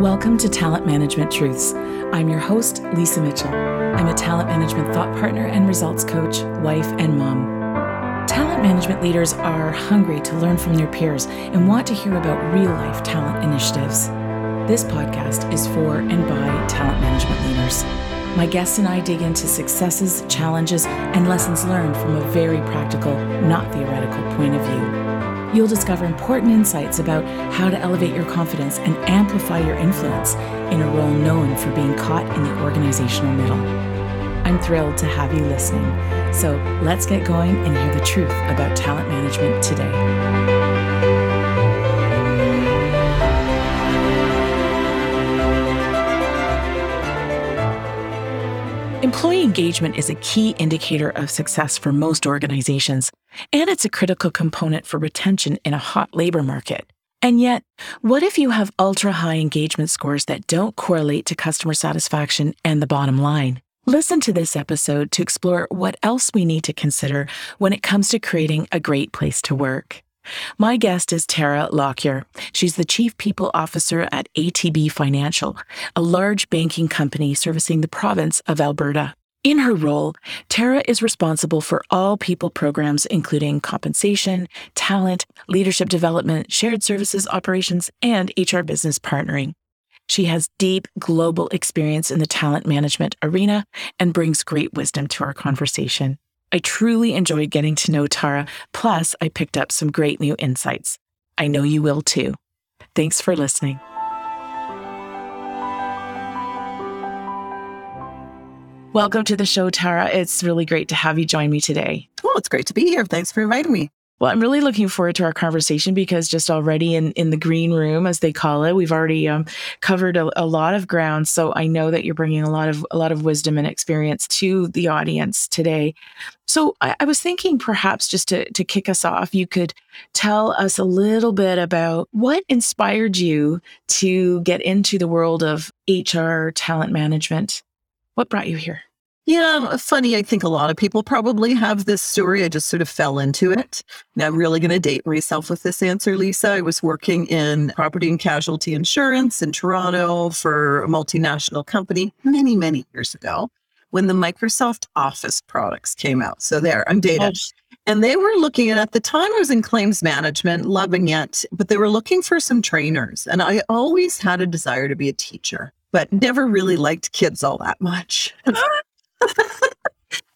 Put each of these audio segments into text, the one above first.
Welcome to Talent Management Truths. I'm your host, Lisa Mitchell. I'm a talent management thought partner and results coach, wife, and mom. Talent management leaders are hungry to learn from their peers and want to hear about real life talent initiatives. This podcast is for and by talent management leaders. My guests and I dig into successes, challenges, and lessons learned from a very practical, not theoretical point of view. You'll discover important insights about how to elevate your confidence and amplify your influence in a role known for being caught in the organizational middle. I'm thrilled to have you listening. So let's get going and hear the truth about talent management today. Employee engagement is a key indicator of success for most organizations, and it's a critical component for retention in a hot labor market. And yet, what if you have ultra high engagement scores that don't correlate to customer satisfaction and the bottom line? Listen to this episode to explore what else we need to consider when it comes to creating a great place to work. My guest is Tara Lockyer. She's the Chief People Officer at ATB Financial, a large banking company servicing the province of Alberta. In her role, Tara is responsible for all people programs, including compensation, talent, leadership development, shared services operations, and HR business partnering. She has deep global experience in the talent management arena and brings great wisdom to our conversation. I truly enjoyed getting to know Tara, plus, I picked up some great new insights. I know you will too. Thanks for listening. Welcome to the show, Tara. It's really great to have you join me today. Oh, it's great to be here. Thanks for inviting me. Well, I'm really looking forward to our conversation because just already in, in the green room, as they call it, we've already um, covered a, a, lot of ground. So I know that you're bringing a lot of a lot of wisdom and experience to the audience today. So I, I was thinking perhaps just to to kick us off, you could tell us a little bit about what inspired you to get into the world of HR talent management. What brought you here? Yeah, funny. I think a lot of people probably have this story. I just sort of fell into it. Now, I'm really going to date myself with this answer, Lisa. I was working in property and casualty insurance in Toronto for a multinational company many, many years ago when the Microsoft Office products came out. So, there, I'm dated. Oh. And they were looking at, at the time, I was in claims management, loving it, but they were looking for some trainers. And I always had a desire to be a teacher, but never really liked kids all that much. so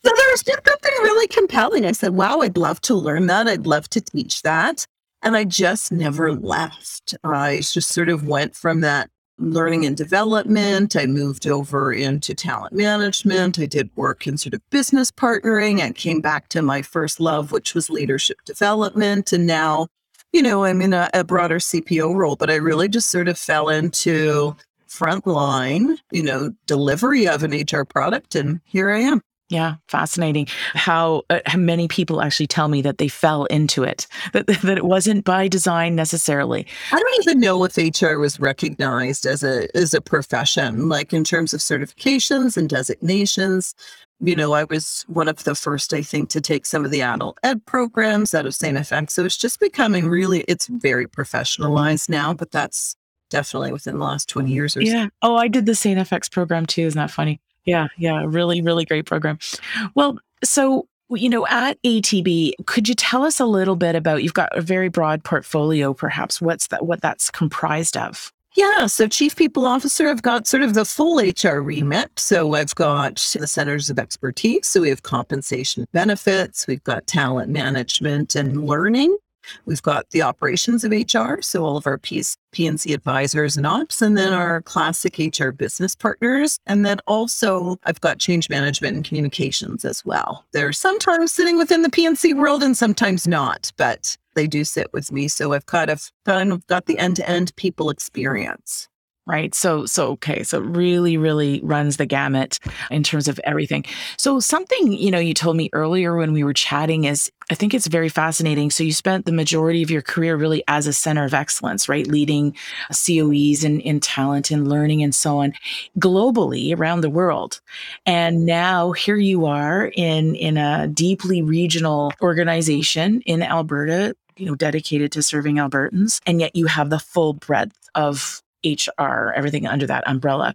there was just something really compelling. I said, wow, I'd love to learn that. I'd love to teach that. And I just never left. I just sort of went from that learning and development. I moved over into talent management. I did work in sort of business partnering. I came back to my first love, which was leadership development. And now, you know, I'm in a, a broader CPO role, but I really just sort of fell into frontline, you know, delivery of an HR product. And here I am. Yeah, fascinating how, uh, how many people actually tell me that they fell into it, that, that it wasn't by design necessarily. I don't even know if HR was recognized as a as a profession, like in terms of certifications and designations. You know, I was one of the first, I think, to take some of the adult ed programs out of St. FX. So it's just becoming really, it's very professionalized now, but that's definitely within the last 20 mm, years or yeah. so. Yeah. Oh, I did the St. FX program too. Isn't that funny? Yeah. Yeah. Really, really great program. Well, so you know, at ATB, could you tell us a little bit about you've got a very broad portfolio, perhaps what's that what that's comprised of? Yeah, so Chief People Officer, I've got sort of the full HR remit. So I've got the centers of expertise. So we have compensation benefits, we've got talent management and learning. We've got the operations of HR, so all of our PS, P&C advisors and ops, and then our classic HR business partners. And then also I've got change management and communications as well. They're sometimes sitting within the P&C world and sometimes not, but they do sit with me. So I've kind of kind of got the end-to-end people experience right? So, so okay, so it really, really runs the gamut in terms of everything. So, something you know, you told me earlier when we were chatting is I think it's very fascinating. So, you spent the majority of your career really as a center of excellence, right? Leading COEs in, in talent and learning and so on globally around the world. And now here you are in, in a deeply regional organization in Alberta, you know, dedicated to serving Albertans. And yet you have the full breadth of HR, everything under that umbrella.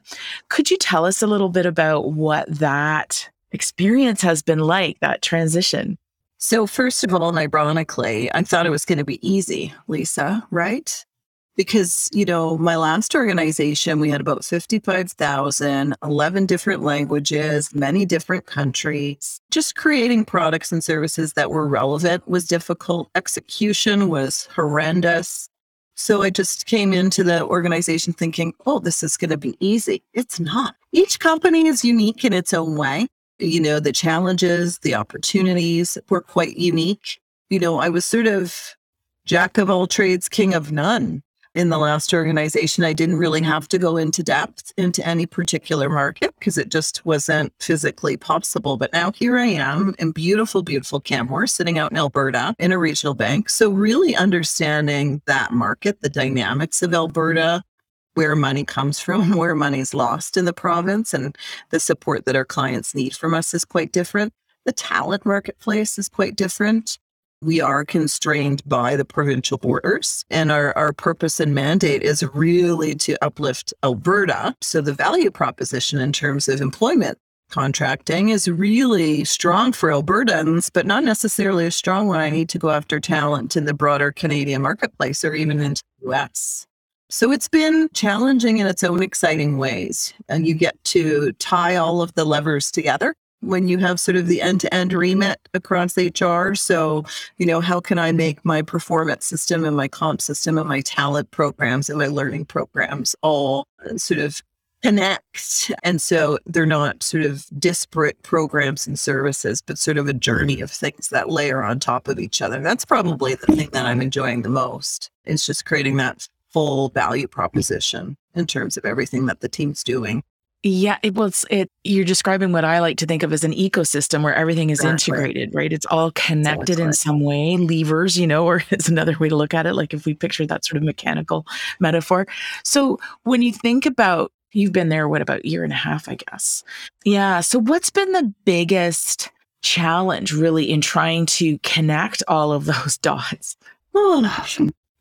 Could you tell us a little bit about what that experience has been like, that transition? So, first of all, ironically, I thought it was going to be easy, Lisa, right? Because, you know, my last organization, we had about 55,000, 11 different languages, many different countries. Just creating products and services that were relevant was difficult. Execution was horrendous. So I just came into the organization thinking, oh, this is going to be easy. It's not. Each company is unique in its own way. You know, the challenges, the opportunities were quite unique. You know, I was sort of jack of all trades, king of none in the last organization, I didn't really have to go into depth into any particular market because it just wasn't physically possible. But now here I am in beautiful, beautiful Canmore, sitting out in Alberta in a regional bank. So, really understanding that market, the dynamics of Alberta, where money comes from, where money is lost in the province, and the support that our clients need from us is quite different. The talent marketplace is quite different we are constrained by the provincial borders. And our, our purpose and mandate is really to uplift Alberta. So the value proposition in terms of employment contracting is really strong for Albertans, but not necessarily a strong when I need to go after talent in the broader Canadian marketplace or even into the US. So it's been challenging in its own exciting ways. And you get to tie all of the levers together when you have sort of the end to end remit across HR. So, you know, how can I make my performance system and my comp system and my talent programs and my learning programs all sort of connect? And so they're not sort of disparate programs and services, but sort of a journey of things that layer on top of each other. That's probably the thing that I'm enjoying the most. It's just creating that full value proposition in terms of everything that the team's doing. Yeah, it was it you're describing what I like to think of as an ecosystem where everything is exactly. integrated, right? It's all connected exactly. in some way. Levers, you know, or is another way to look at it, like if we picture that sort of mechanical metaphor. So when you think about you've been there what about a year and a half, I guess. Yeah. So what's been the biggest challenge really in trying to connect all of those dots? Oh,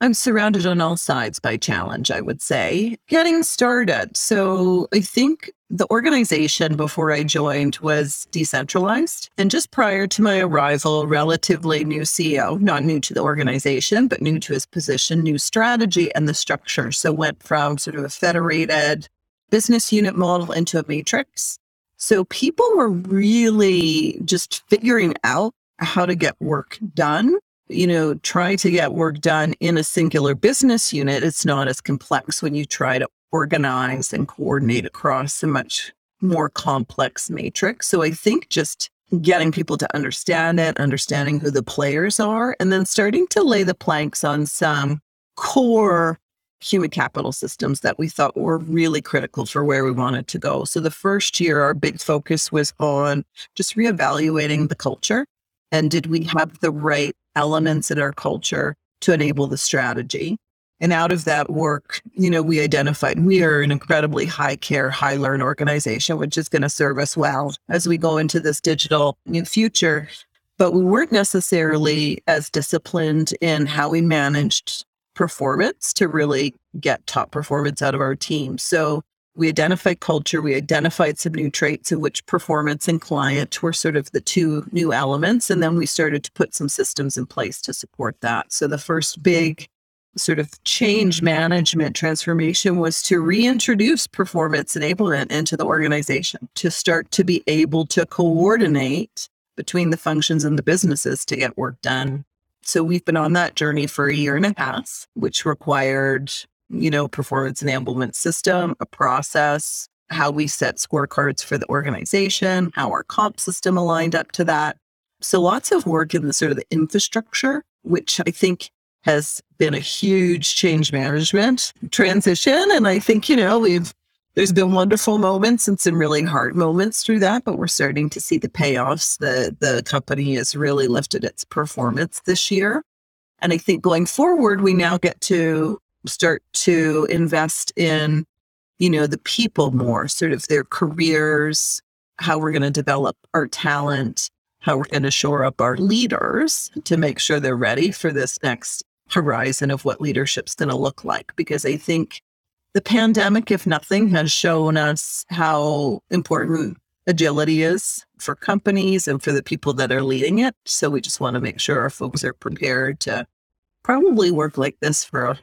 I'm surrounded on all sides by challenge, I would say. Getting started. So I think the organization before I joined was decentralized. And just prior to my arrival, relatively new CEO, not new to the organization, but new to his position, new strategy and the structure. So went from sort of a federated business unit model into a matrix. So people were really just figuring out how to get work done you know, try to get work done in a singular business unit, it's not as complex when you try to organize and coordinate across a much more complex matrix. So I think just getting people to understand it, understanding who the players are, and then starting to lay the planks on some core human capital systems that we thought were really critical for where we wanted to go. So the first year, our big focus was on just reevaluating the culture. And did we have the right elements in our culture to enable the strategy. And out of that work, you know, we identified we are an incredibly high care, high learn organization, which is going to serve us well as we go into this digital new future. But we weren't necessarily as disciplined in how we managed performance to really get top performance out of our team. So we identified culture, we identified some new traits in which performance and client were sort of the two new elements. And then we started to put some systems in place to support that. So the first big sort of change management transformation was to reintroduce performance enablement into the organization, to start to be able to coordinate between the functions and the businesses to get work done. So we've been on that journey for a year and a half, which required you know, performance enablement system, a process, how we set scorecards for the organization, how our comp system aligned up to that. So lots of work in the sort of the infrastructure, which I think has been a huge change management transition. And I think, you know, we've there's been wonderful moments and some really hard moments through that, but we're starting to see the payoffs. The the company has really lifted its performance this year. And I think going forward, we now get to start to invest in, you know, the people more, sort of their careers, how we're going to develop our talent, how we're going to shore up our leaders to make sure they're ready for this next horizon of what leadership's going to look like. Because I think the pandemic, if nothing, has shown us how important agility is for companies and for the people that are leading it. So we just want to make sure our folks are prepared to probably work like this for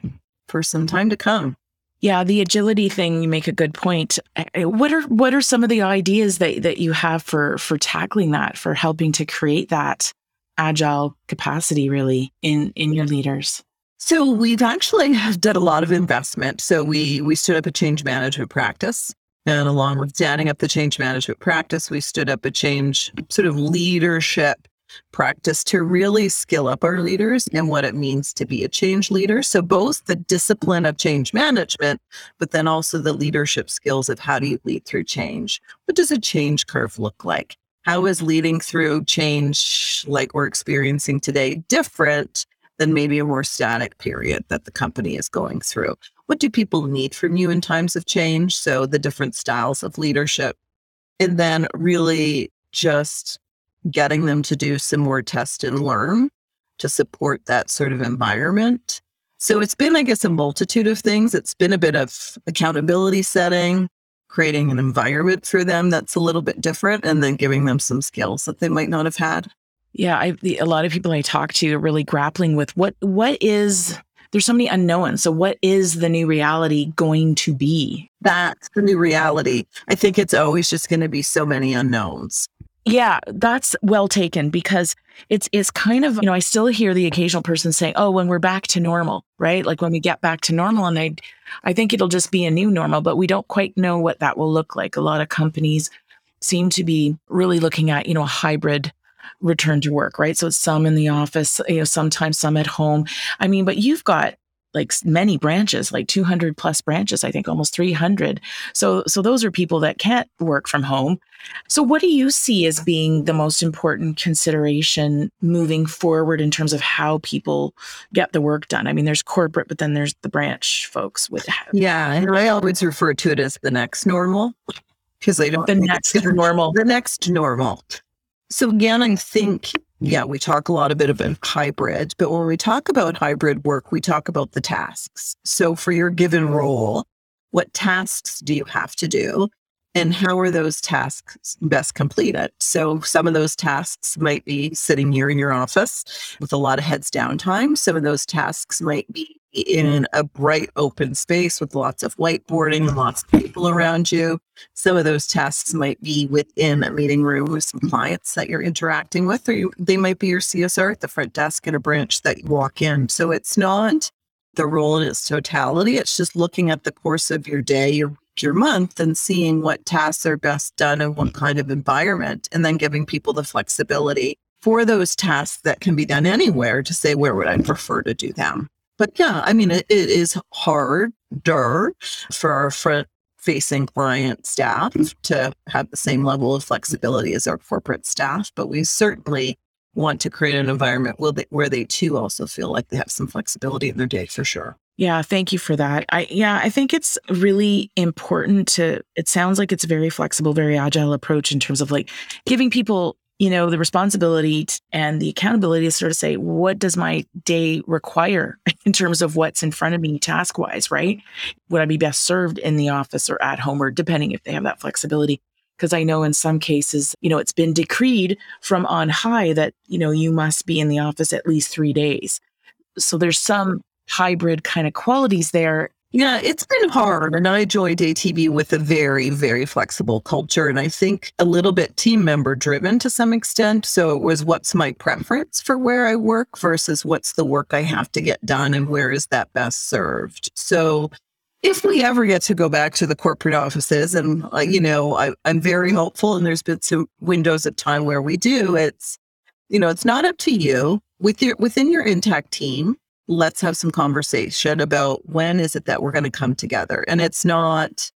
for some time to come. Yeah, the agility thing, you make a good point. Eh, eh, what are what are some of the ideas that, that you have for for tackling that, for helping to create that agile capacity really in in your leaders? So we've actually done a lot of investment. So we we stood up a change management practice. And along with standing up the change management practice, we stood up a change sort of leadership practice to really skill up our leaders and what it means to be a change leader. So, both the discipline of change management, but then also the leadership skills of how do you lead through change? What does a change curve look like? How is leading through change like we're experiencing today different than maybe a more static period that the company is going through? What do people need from you in times of change? So, the different styles of leadership. And then really just getting them to do some more test and learn to support that sort of environment. So it's been, I guess, a multitude of things. It's been a bit of accountability setting, creating an environment for them that's a little bit different, and then giving them some skills that they might not have had. Yeah, I, the, a lot of people I talk to are really grappling with what what is there's so many unknowns. So what is the new reality going to be? That's the new reality. I think it's always just going to be so many unknowns. Yeah, that's well taken because it's it's kind of, you know, I still hear the occasional person saying, "Oh, when we're back to normal," right? Like when we get back to normal and I I think it'll just be a new normal, but we don't quite know what that will look like. A lot of companies seem to be really looking at, you know, a hybrid return to work, right? So it's some in the office, you know, sometimes some at home. I mean, but you've got like many branches, like 200 plus branches, I think almost 300. So, so those are people that can't work from home. So, what do you see as being the most important consideration moving forward in terms of how people get the work done? I mean, there's corporate, but then there's the branch folks with. Yeah, and I always refer to it as the next normal because they don't the next normal. The next normal. So again, I think mm-hmm. yeah, we talk a lot a bit about hybrid, but when we talk about hybrid work, we talk about the tasks. So for your given role, what tasks do you have to do? And how are those tasks best completed? So some of those tasks might be sitting here in your office with a lot of heads down time. Some of those tasks might be in a bright open space with lots of whiteboarding and lots of people around you. Some of those tasks might be within a meeting room with some clients that you're interacting with, or you, they might be your CSR at the front desk in a branch that you walk in. So it's not the role in its totality. It's just looking at the course of your day, your your month and seeing what tasks are best done in what kind of environment, and then giving people the flexibility for those tasks that can be done anywhere to say, where would I prefer to do them? But yeah, I mean, it, it is harder for our front facing client staff hmm. to have the same level of flexibility as our corporate staff, but we certainly want to create an environment where they, where they too also feel like they have some flexibility in their day for sure. Yeah, thank you for that. I yeah, I think it's really important to it sounds like it's a very flexible, very agile approach in terms of like giving people you know, the responsibility and the accountability to sort of say, what does my day require in terms of what's in front of me task wise, right? Would I be best served in the office or at home or depending if they have that flexibility? Because I know in some cases, you know, it's been decreed from on high that, you know, you must be in the office at least three days. So there's some hybrid kind of qualities there yeah, it's been hard. And I joined ATB with a very, very flexible culture. And I think a little bit team member driven to some extent. So it was what's my preference for where I work versus what's the work I have to get done and where is that best served. So if we ever get to go back to the corporate offices, and uh, you know, I, I'm very hopeful, and there's been some windows of time where we do. It's, you know, it's not up to you with your within your intact team let's have some conversation about when is it that we're going to come together. And it's not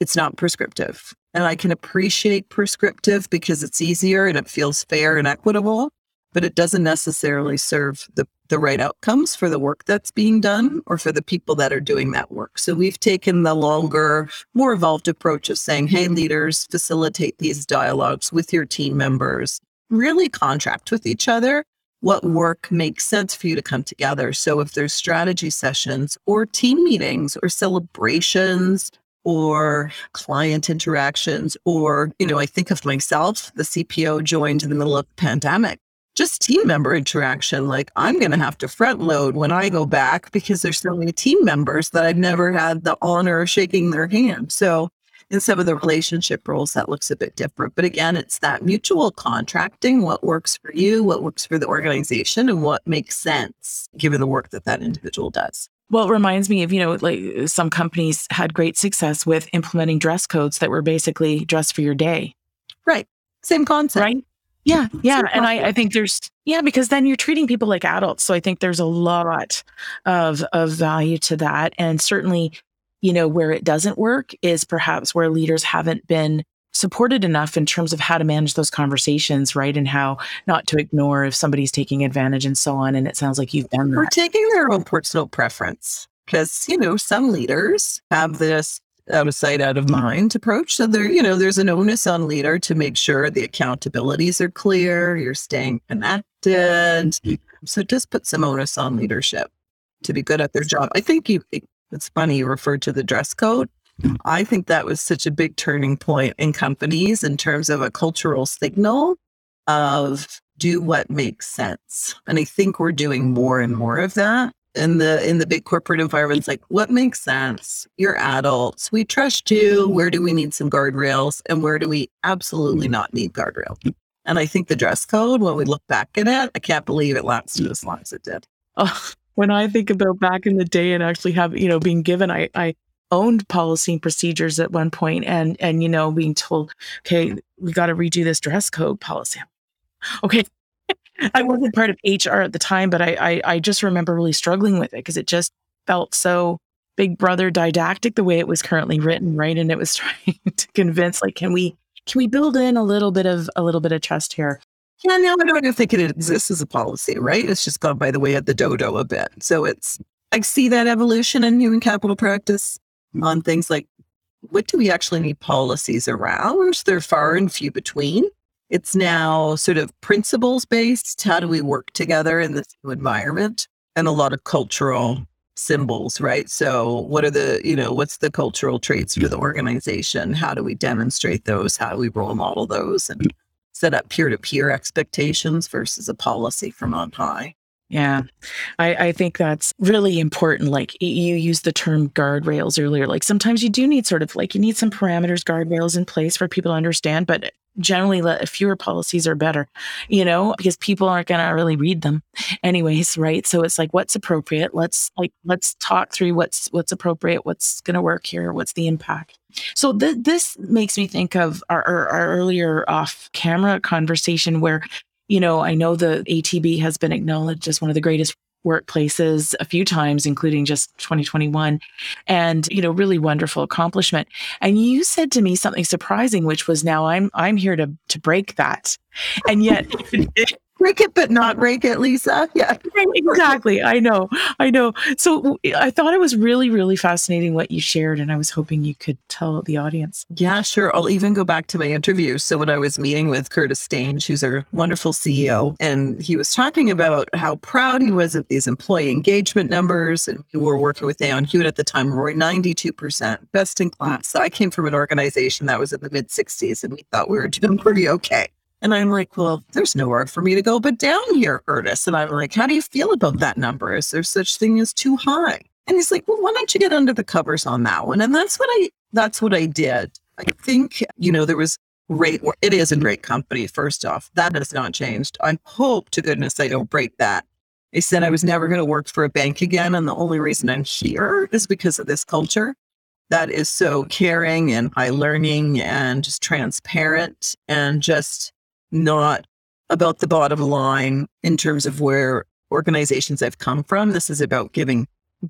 it's not prescriptive. And i can appreciate prescriptive because it's easier and it feels fair and equitable but it doesn't necessarily serve the, the right outcomes for the work that's being done or for the people that are doing that work. So we've taken the longer more evolved approach of saying hey leaders facilitate these dialogues with your team members. Really contract with each other what work makes sense for you to come together. So if there's strategy sessions or team meetings or celebrations or client interactions, or, you know, I think of myself, the CPO joined in the middle of the pandemic just team member interaction. Like I'm going to have to front load when I go back because there's so many team members that I've never had the honor of shaking their hand. So in some of the relationship roles, that looks a bit different. But again, it's that mutual contracting, what works for you, what works for the organization, and what makes sense given the work that that individual does. Well, it reminds me of, you know, like some companies had great success with implementing dress codes that were basically dress for your day. Right. Same concept. Right. Yeah, yeah. And I, I think there's yeah, because then you're treating people like adults. So I think there's a lot of of value to that. And certainly, you know, where it doesn't work is perhaps where leaders haven't been supported enough in terms of how to manage those conversations, right? And how not to ignore if somebody's taking advantage and so on. And it sounds like you've done that. Or taking their own personal preference. Because, you know, some leaders have this out of sight, out of mind approach. So there, you know, there's an onus on leader to make sure the accountabilities are clear, you're staying connected. Mm-hmm. So just put some onus on leadership to be good at their job. I think you it's funny you referred to the dress code. I think that was such a big turning point in companies in terms of a cultural signal of do what makes sense. And I think we're doing more and more of that in the in the big corporate environments like what makes sense? You're adults. We trust you. Where do we need some guardrails? And where do we absolutely not need guardrails and i think the dress code when we look back at it i can't believe it lasted as long as it did. oh, when i think about back in the day and actually have you know being given i i owned policy and procedures at one point and and you know being told okay we got to redo this dress code policy okay I wasn't part of HR at the time, but I, I, I just remember really struggling with it because it just felt so big brother didactic the way it was currently written, right? And it was trying to convince, like, can we can we build in a little bit of a little bit of trust here? Yeah, now I don't even think it exists as a policy, right? It's just gone by the way of the dodo a bit. So it's I see that evolution in human capital practice on things like what do we actually need policies around? They're far and few between. It's now sort of principles based. How do we work together in this new environment? And a lot of cultural symbols, right? So, what are the, you know, what's the cultural traits for the organization? How do we demonstrate those? How do we role model those and set up peer to peer expectations versus a policy from on high? Yeah, I, I think that's really important. Like you used the term guardrails earlier. Like sometimes you do need sort of like you need some parameters, guardrails in place for people to understand. But generally fewer policies are better you know because people aren't going to really read them anyways right so it's like what's appropriate let's like let's talk through what's what's appropriate what's going to work here what's the impact so th- this makes me think of our, our, our earlier off camera conversation where you know i know the atb has been acknowledged as one of the greatest workplaces a few times, including just 2021, and you know, really wonderful accomplishment. And you said to me something surprising, which was now I'm I'm here to to break that. And yet break it, but not break it, Lisa. Yeah. exactly. I know. I know. So I thought it was really, really fascinating what you shared. And I was hoping you could tell the audience. Yeah, sure. I'll even go back to my interview. So when I was meeting with Curtis Stange, who's our wonderful CEO, and he was talking about how proud he was of these employee engagement numbers. And we were working with Aon Hewitt at the time, we were 92%, best in class. I came from an organization that was in the mid 60s, and we thought we were doing pretty okay. And I'm like, well, there's nowhere for me to go but down here, Curtis. And I'm like, how do you feel about that number? Is there such thing as too high? And he's like, well, why don't you get under the covers on that one? And that's what I that's what I did. I think, you know, there was great it is a great company, first off. That has not changed. I hope to goodness I don't break that. I said I was never going to work for a bank again. And the only reason I'm here is because of this culture that is so caring and high learning and just transparent and just not about the bottom line in terms of where organizations have come from. This is about giving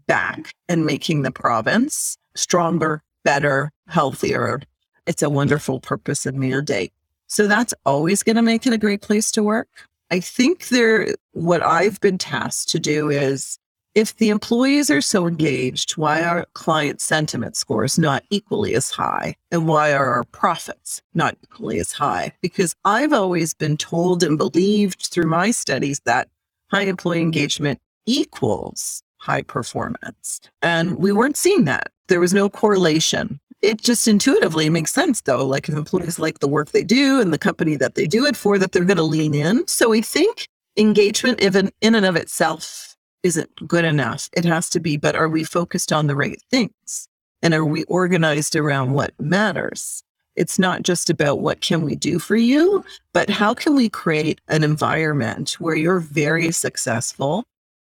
back and making the province stronger, better, healthier. It's a wonderful purpose and mandate. So that's always going to make it a great place to work. I think there, what I've been tasked to do is if the employees are so engaged, why are client sentiment scores not equally as high? And why are our profits not equally as high? Because I've always been told and believed through my studies that high employee engagement equals high performance. And we weren't seeing that. There was no correlation. It just intuitively makes sense though. Like if employees like the work they do and the company that they do it for, that they're going to lean in. So we think engagement, even in and of itself, isn't good enough. It has to be, but are we focused on the right things? And are we organized around what matters? It's not just about what can we do for you, but how can we create an environment where you're very successful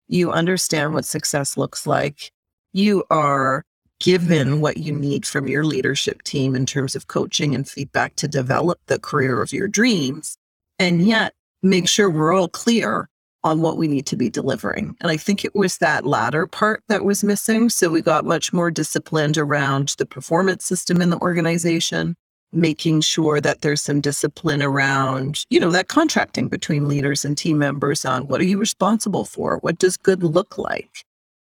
you understand what success looks like. You are given what you need from your leadership team in terms of coaching and feedback to develop the career of your dreams. And yet make sure we're all clear on what we need to be delivering. And I think it was that latter part that was missing. So we got much more disciplined around the performance system in the organization making sure that there's some discipline around, you know, that contracting between leaders and team members on what are you responsible for? What does good look like?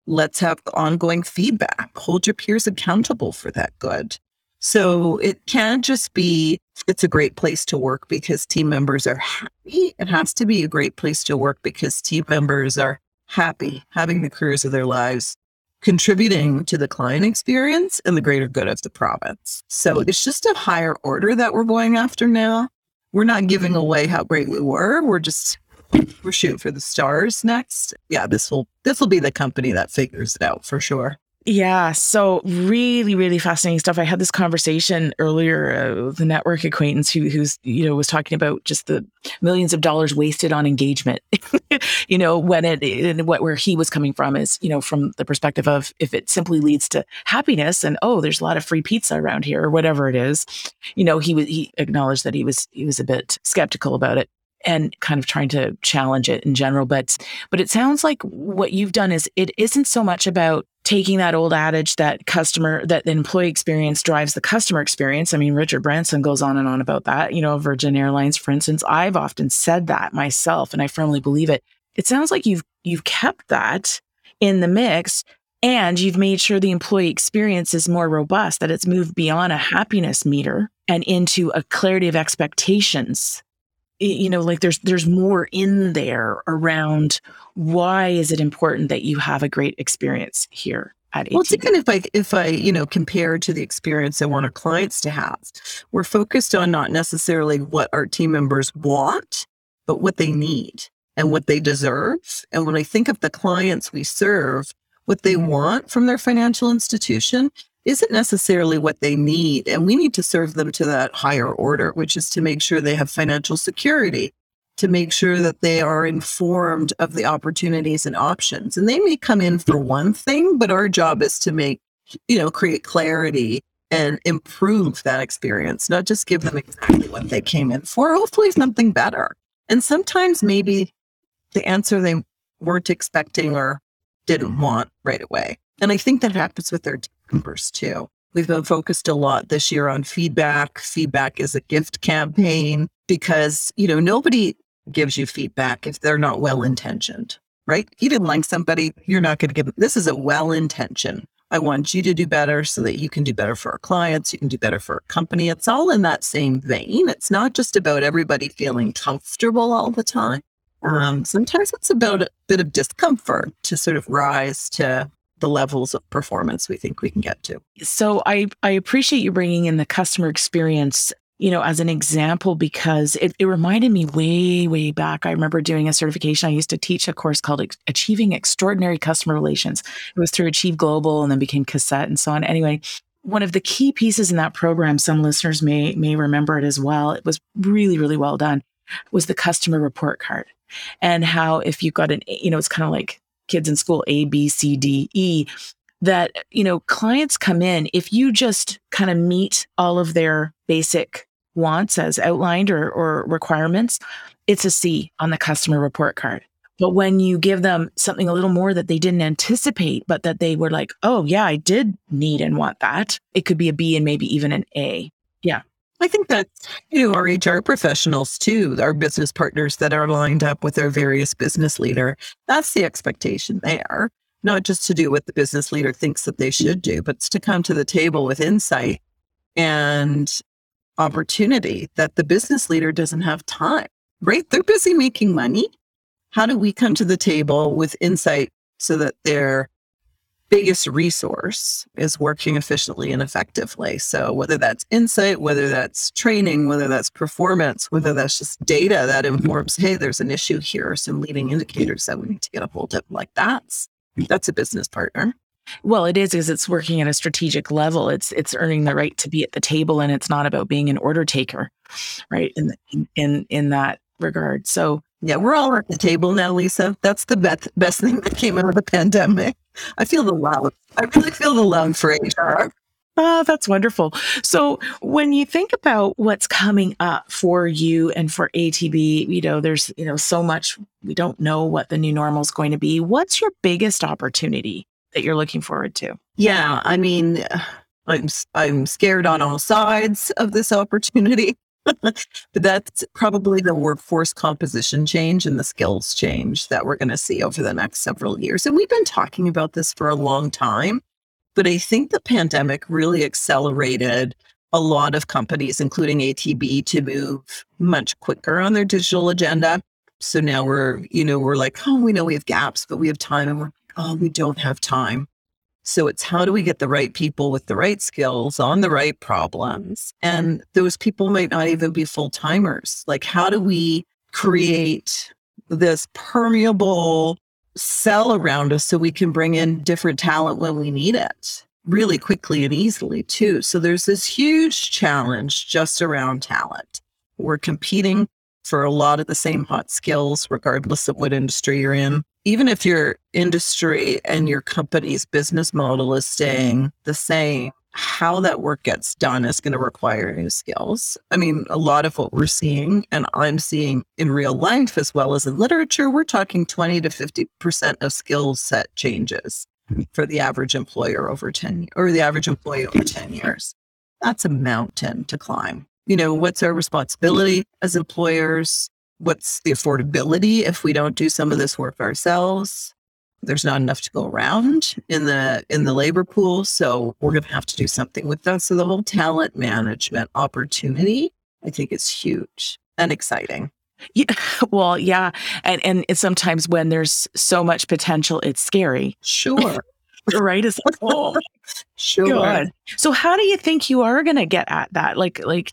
Let's have ongoing feedback. Hold your peers accountable for that good. So it can't just be, it's a great place to work because team members are happy. It has to be a great place to work because team members are happy having the careers of their lives contributing to the client experience and the greater good of the province. So it's just a higher order that we're going after now. We're not giving away how great we were. We're just we're shooting for the stars next. Yeah, this will this will be the company that figures it out for sure. Yeah. So really, really fascinating stuff. I had this conversation earlier uh, with a network acquaintance who, who's, you know, was talking about just the millions of dollars wasted on engagement. you know, when it, and what, where he was coming from is, you know, from the perspective of if it simply leads to happiness and, oh, there's a lot of free pizza around here or whatever it is, you know, he was, he acknowledged that he was, he was a bit skeptical about it and kind of trying to challenge it in general but but it sounds like what you've done is it isn't so much about taking that old adage that customer that the employee experience drives the customer experience. I mean richard branson goes on and on about that. You know virgin airlines for instance i've often said that myself and i firmly believe it. It sounds like you've you've kept that in the mix and you've made sure the employee experience is more robust that it's moved beyond a happiness meter and into a clarity of expectations you know like there's there's more in there around why is it important that you have a great experience here at ATB? Well, it's even if I if I you know compare to the experience I want our clients to have, we're focused on not necessarily what our team members want, but what they need and what they deserve. And when I think of the clients we serve, what they want from their financial institution isn't necessarily what they need. And we need to serve them to that higher order, which is to make sure they have financial security, to make sure that they are informed of the opportunities and options. And they may come in for one thing, but our job is to make, you know, create clarity and improve that experience, not just give them exactly what they came in for, hopefully something better. And sometimes maybe the answer they weren't expecting or didn't want right away. And I think that happens with our members too. We've been focused a lot this year on feedback. Feedback is a gift campaign because, you know, nobody gives you feedback if they're not well intentioned, right? You didn't like somebody, you're not going to give this is a well intention. I want you to do better so that you can do better for our clients, you can do better for our company. It's all in that same vein. It's not just about everybody feeling comfortable all the time. Um, sometimes it's about a bit of discomfort to sort of rise to the levels of performance we think we can get to. So I I appreciate you bringing in the customer experience you know, as an example, because it, it reminded me way, way back. I remember doing a certification. I used to teach a course called Achieving Extraordinary Customer Relations. It was through Achieve Global and then became Cassette and so on. Anyway, one of the key pieces in that program, some listeners may may remember it as well. It was really, really well done. Was the customer report card and how if you've got an, you know, it's kind of like kids in school A, B, C, D, E, that, you know, clients come in, if you just kind of meet all of their basic wants as outlined or, or requirements, it's a C on the customer report card. But when you give them something a little more that they didn't anticipate, but that they were like, oh, yeah, I did need and want that, it could be a B and maybe even an A. Yeah. I think that, you know, our HR professionals too, our business partners that are lined up with their various business leader, that's the expectation there. Not just to do what the business leader thinks that they should do, but to come to the table with insight and opportunity that the business leader doesn't have time, right? They're busy making money. how do we come to the table with insight so that their biggest resource is working efficiently and effectively. So whether that's insight, whether that's training, whether that's performance, whether that's just data that informs, hey, there's an issue here, or some leading indicators that we need to get a hold of, like that's that's a business partner. Well, it is because it's working at a strategic level. It's it's earning the right to be at the table, and it's not about being an order taker, right? In in in that regard. So yeah, we're all at the table now, Lisa. That's the best best thing that came out of the pandemic. I feel the love. I really feel the love for HR. Oh, ah, that's wonderful. So when you think about what's coming up for you and for ATB, you know, there's, you know, so much we don't know what the new normal is going to be. What's your biggest opportunity that you're looking forward to? Yeah, I mean, I'm I'm scared on all sides of this opportunity. But that's probably the workforce composition change and the skills change that we're going to see over the next several years. And we've been talking about this for a long time, but I think the pandemic really accelerated a lot of companies, including ATB, to move much quicker on their digital agenda. So now we're, you know, we're like, oh, we know we have gaps, but we have time. And we're, oh, we don't have time. So it's how do we get the right people with the right skills on the right problems? And those people might not even be full timers. Like, how do we create this permeable cell around us so we can bring in different talent when we need it really quickly and easily, too? So there's this huge challenge just around talent. We're competing for a lot of the same hot skills, regardless of what industry you're in even if your industry and your company's business model is staying the same, how that work gets done is going to require new skills. I mean, a lot of what we're seeing, and I'm seeing in real life as well as in literature, we're talking 20 to 50% of skill set changes for the average employer over 10 or the average employee over 10 years. That's a mountain to climb. You know, what's our responsibility as employers? What's the affordability if we don't do some of this work ourselves? There's not enough to go around in the in the labor pool so we're going to have to do something with that. So the whole talent management opportunity i think is huge and exciting. Yeah, well yeah and and sometimes when there's so much potential it's scary. Sure. Right? It's like oh sure. God. so how do you think you are going to get at that? Like like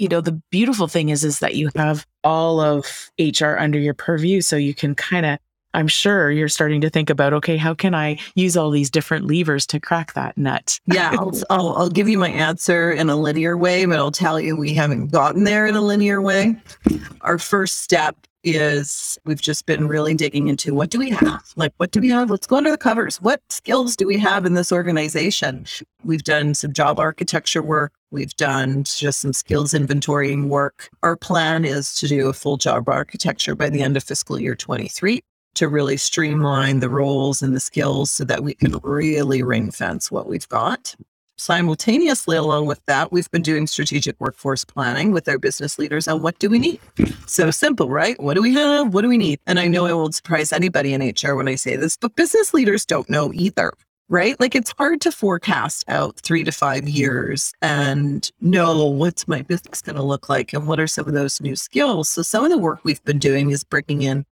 you know the beautiful thing is is that you have all of hr under your purview so you can kind of i'm sure you're starting to think about okay how can i use all these different levers to crack that nut yeah I'll, I'll, I'll give you my answer in a linear way but i'll tell you we haven't gotten there in a linear way our first step is we've just been really digging into what do we have? Like, what do we have? Let's go under the covers. What skills do we have in this organization? We've done some job architecture work. We've done just some skills inventorying work. Our plan is to do a full job architecture by the end of fiscal year 23 to really streamline the roles and the skills so that we can really ring fence what we've got. Simultaneously, along with that, we've been doing strategic workforce planning with our business leaders on what do we need. So simple, right? What do we have? What do we need? And I know I won't surprise anybody in HR when I say this, but business leaders don't know either right? Like it's hard to forecast out three to five mm-hmm. years and know what's my business going to look like and what are some of those new skills. So some of the work we've been doing is bringing in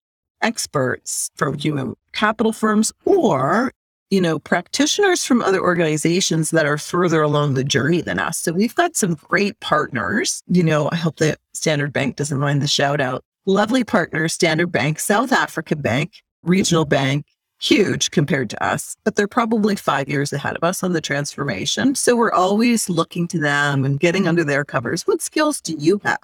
experts from human capital firms or you know, practitioners from other organizations that are further along the journey than us. So we've got some great partners. You know, I hope that Standard Bank doesn't mind the shout out. Lovely partners, Standard Bank, South African Bank, Regional Bank, huge compared to us, but they're probably five years ahead of us on the transformation. So we're always looking to them and getting under their covers. What skills do you have?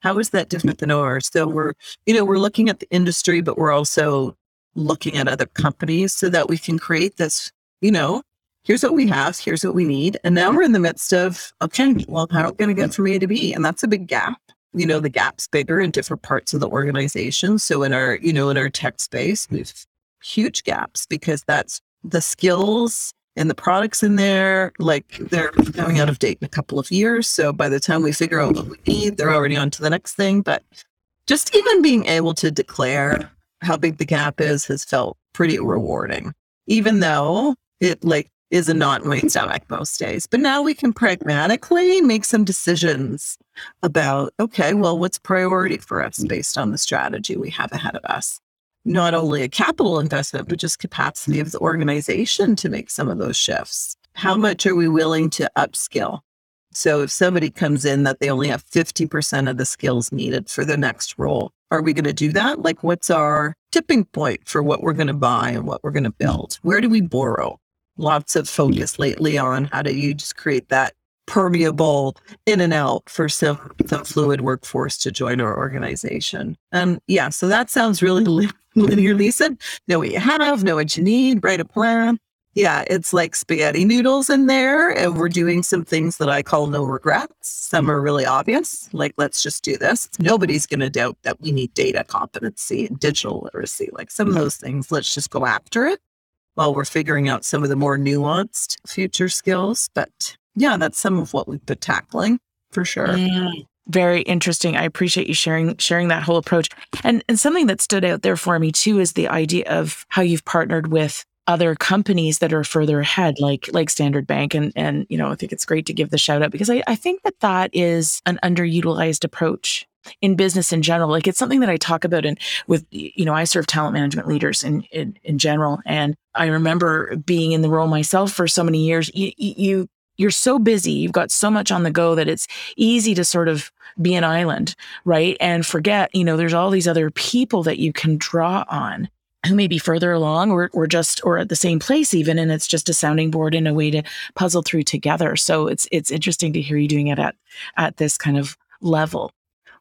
How is that different than ours? So we're, you know, we're looking at the industry, but we're also looking at other companies so that we can create this, you know, here's what we have, here's what we need. And now we're in the midst of, okay, well, how are we going to get from A to B? And that's a big gap. You know, the gap's bigger in different parts of the organization. So in our, you know, in our tech space, we've huge gaps because that's the skills and the products in there, like they're going out of date in a couple of years. So by the time we figure out what we need, they're already on to the next thing. But just even being able to declare how big the gap is has felt pretty rewarding, even though it like is a knot in my stomach most days. But now we can pragmatically make some decisions about, okay, well, what's priority for us based on the strategy we have ahead of us. Not only a capital investment, but just capacity of the organization to make some of those shifts. How mm-hmm. much are we willing to upskill? So if somebody comes in that they only have 50% of the skills needed for the next role, are we going to do that? Like, what's our tipping point for what we're going to buy and what we're going to mm-hmm. build? Where do we borrow? Lots of focus lately on how do you just create that permeable in and out for some, some fluid workforce to join our organization. And yeah, so that sounds really linear, Lisa. Know what you have, know what you need, write a plan. Yeah, it's like spaghetti noodles in there. And we're doing some things that I call no regrets. Some are really obvious, like let's just do this. Nobody's going to doubt that we need data competency and digital literacy. Like some of those things, let's just go after it while we're figuring out some of the more nuanced future skills. But yeah, that's some of what we've been tackling for sure. Mm, very interesting. I appreciate you sharing sharing that whole approach. And and something that stood out there for me too is the idea of how you've partnered with other companies that are further ahead, like like Standard Bank, and and you know I think it's great to give the shout out because I, I think that that is an underutilized approach in business in general. Like it's something that I talk about and with you know I serve talent management leaders in, in in general, and I remember being in the role myself for so many years. You you you're so busy, you've got so much on the go that it's easy to sort of be an island, right? And forget, you know, there's all these other people that you can draw on who may be further along or, or just or at the same place even and it's just a sounding board and a way to puzzle through together so it's it's interesting to hear you doing it at at this kind of level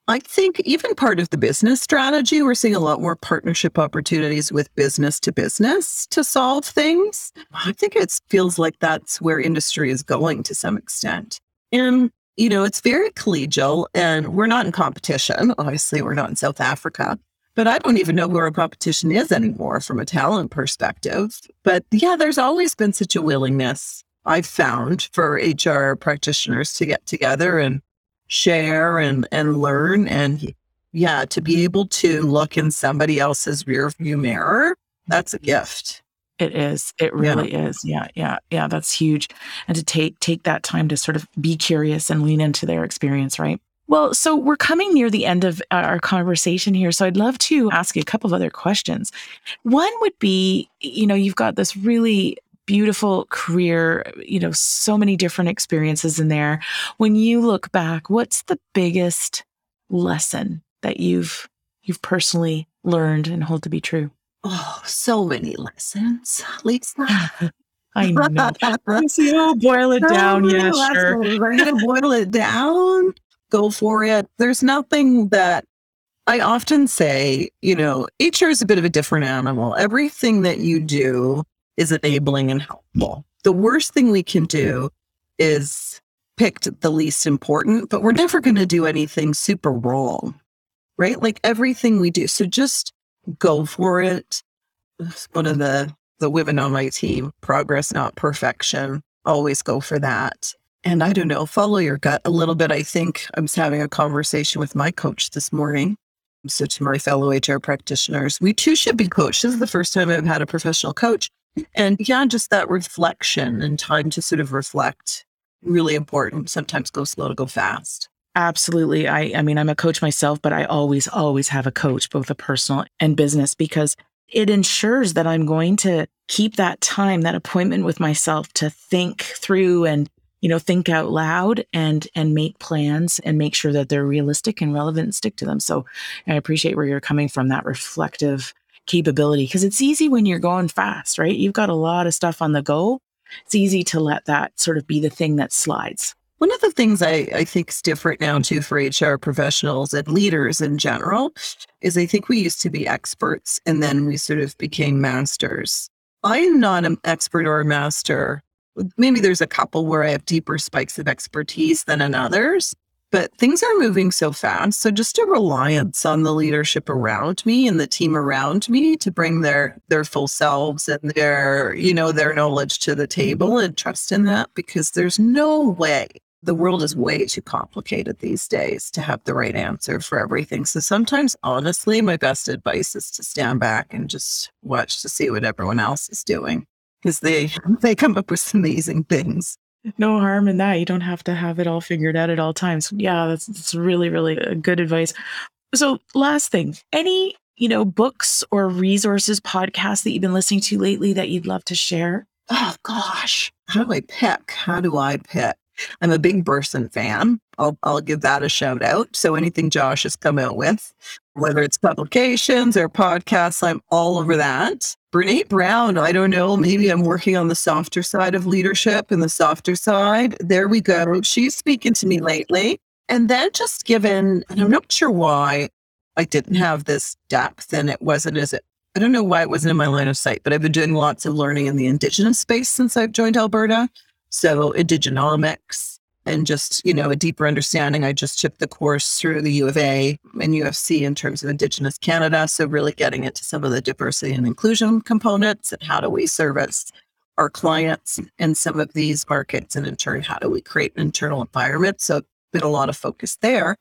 I think even part of the business strategy, we're seeing a lot more partnership opportunities with business to business to solve things. I think it feels like that's where industry is going to some extent. And, you know, it's very collegial and we're not in competition. Obviously, we're not in South Africa, but I don't even know where our competition is anymore from a talent perspective. But yeah, there's always been such a willingness I've found for HR practitioners to get together and share and and learn and yeah to be able to look in somebody else's rear view mirror that's a mm-hmm. gift it is it really yeah. is yeah yeah yeah that's huge and to take take that time to sort of be curious and lean into their experience right well, so we're coming near the end of uh, our conversation here. So I'd love to ask you a couple of other questions. One would be, you know, you've got this really beautiful career, you know, so many different experiences in there. When you look back, what's the biggest lesson that you've you've personally learned and hold to be true? Oh, so many lessons, Lisa. I know. See, boil it down. Yeah, sure. We're gonna boil it down. Go for it. There's nothing that I often say, you know, HR is a bit of a different animal. Everything that you do is enabling and helpful. The worst thing we can do is pick the least important, but we're never going to do anything super wrong, right? Like everything we do. So just go for it. One of the the women on my team, progress, not perfection. Always go for that. And I don't know, follow your gut a little bit. I think I was having a conversation with my coach this morning. So to my fellow HR practitioners, we too should be coached. This is the first time I've had a professional coach. And yeah, just that reflection and time to sort of reflect, really important. Sometimes go slow to go fast. Absolutely. I I mean, I'm a coach myself, but I always always have a coach, both a personal and business because it ensures that I'm going to keep that time, that appointment with myself to think through and you know think out loud and and make plans and make sure that they're realistic and relevant and stick to them so i appreciate where you're coming from that reflective capability because it's easy when you're going fast, right? You've got a lot of stuff on the go. It's easy to let that sort of be the thing that slides. One of the things I, I think is different now too for HR professionals and leaders in general is I think we used to be experts and then we sort of became masters. I am not an expert or a master. Maybe there's a couple where I have deeper spikes of expertise than in others but things are moving so fast. So just a reliance on the leadership around me and the team around me to bring their their full selves and their, you know, their knowledge to the table and trust in that because there's no way the world is way too complicated these days to have the right answer for everything. So sometimes honestly, my best advice is to stand back and just watch to see what everyone else is doing because they they come up with amazing things no harm in that. You don't have to have it all figured out at all times. Yeah, that's, that's really, really good advice. So, last thing, any you know, books or resources, podcasts that you've been listening to lately that you'd love to share? Oh gosh, how do I pick? How do I pick? I'm a big Bersin fan. I'll, I'll give that a shout out. So anything Josh has come out with, whether it's publications or podcasts, I'm all over that. Brene Brown, I don't know, maybe I'm working on the softer side of leadership and the softer side. There we go. She's speaking to me lately. And then just given, and I'm not sure why I didn't have this depth and it wasn't as it I don't know why it wasn't in my line of sight, but I've been doing lots of learning in the Indigenous space since I've joined Alberta. So Indigenomics and just, you know, a deeper understanding. I just took the course through the U of A and UFC in terms of Indigenous Canada. So really getting into some of the diversity and inclusion components and how do we service our clients in some of these markets and in turn, how do we create an internal environment? So been a lot of focus there.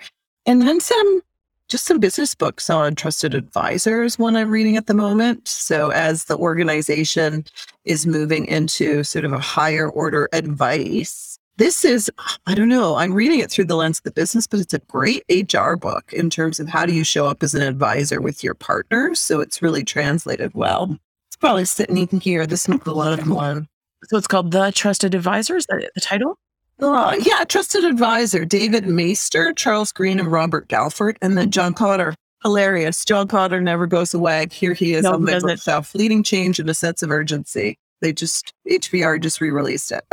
And then some just some business books on trusted advisors one I'm reading at the moment. So as the organization is moving into sort of a higher order advice, this is, I don't know, I'm reading it through the lens of the business, but it's a great HR book in terms of how do you show up as an advisor with your partners. So it's really translated well. It's probably sitting in here. This is the one. One. So it's called The Trusted Advisors, the, the title? Uh, yeah, trusted advisor David Maister, Charles Green, and Robert Galford, and then John Kotter. Hilarious. John Kotter never goes away. Here he is No, on the bookshelf, leading change and a sense of urgency. They just HBR just re-released it.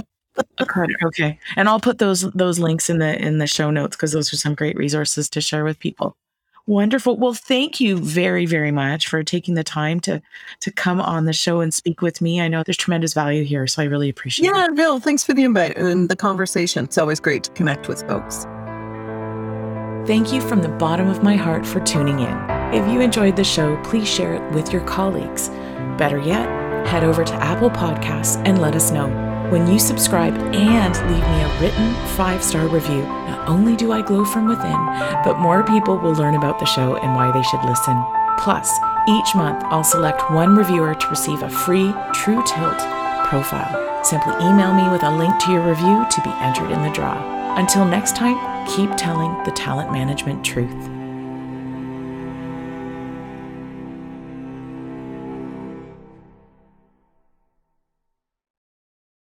Correct. Okay. And I'll put those those links in the in the show notes because those are some great resources to share with people. Wonderful. Well, thank you very, very much for taking the time to to come on the show and speak with me. I know there's tremendous value here, so I really appreciate it. Yeah, Bill, thanks for the invite and the conversation. It's always great to connect with folks. Thank you from the bottom of my heart for tuning in. If you enjoyed the show, please share it with your colleagues. Better yet, head over to Apple Podcasts and let us know. When you subscribe and leave me a written five star review, not only do I glow from within, but more people will learn about the show and why they should listen. Plus, each month I'll select one reviewer to receive a free True Tilt profile. Simply email me with a link to your review to be entered in the draw. Until next time, keep telling the talent management truth.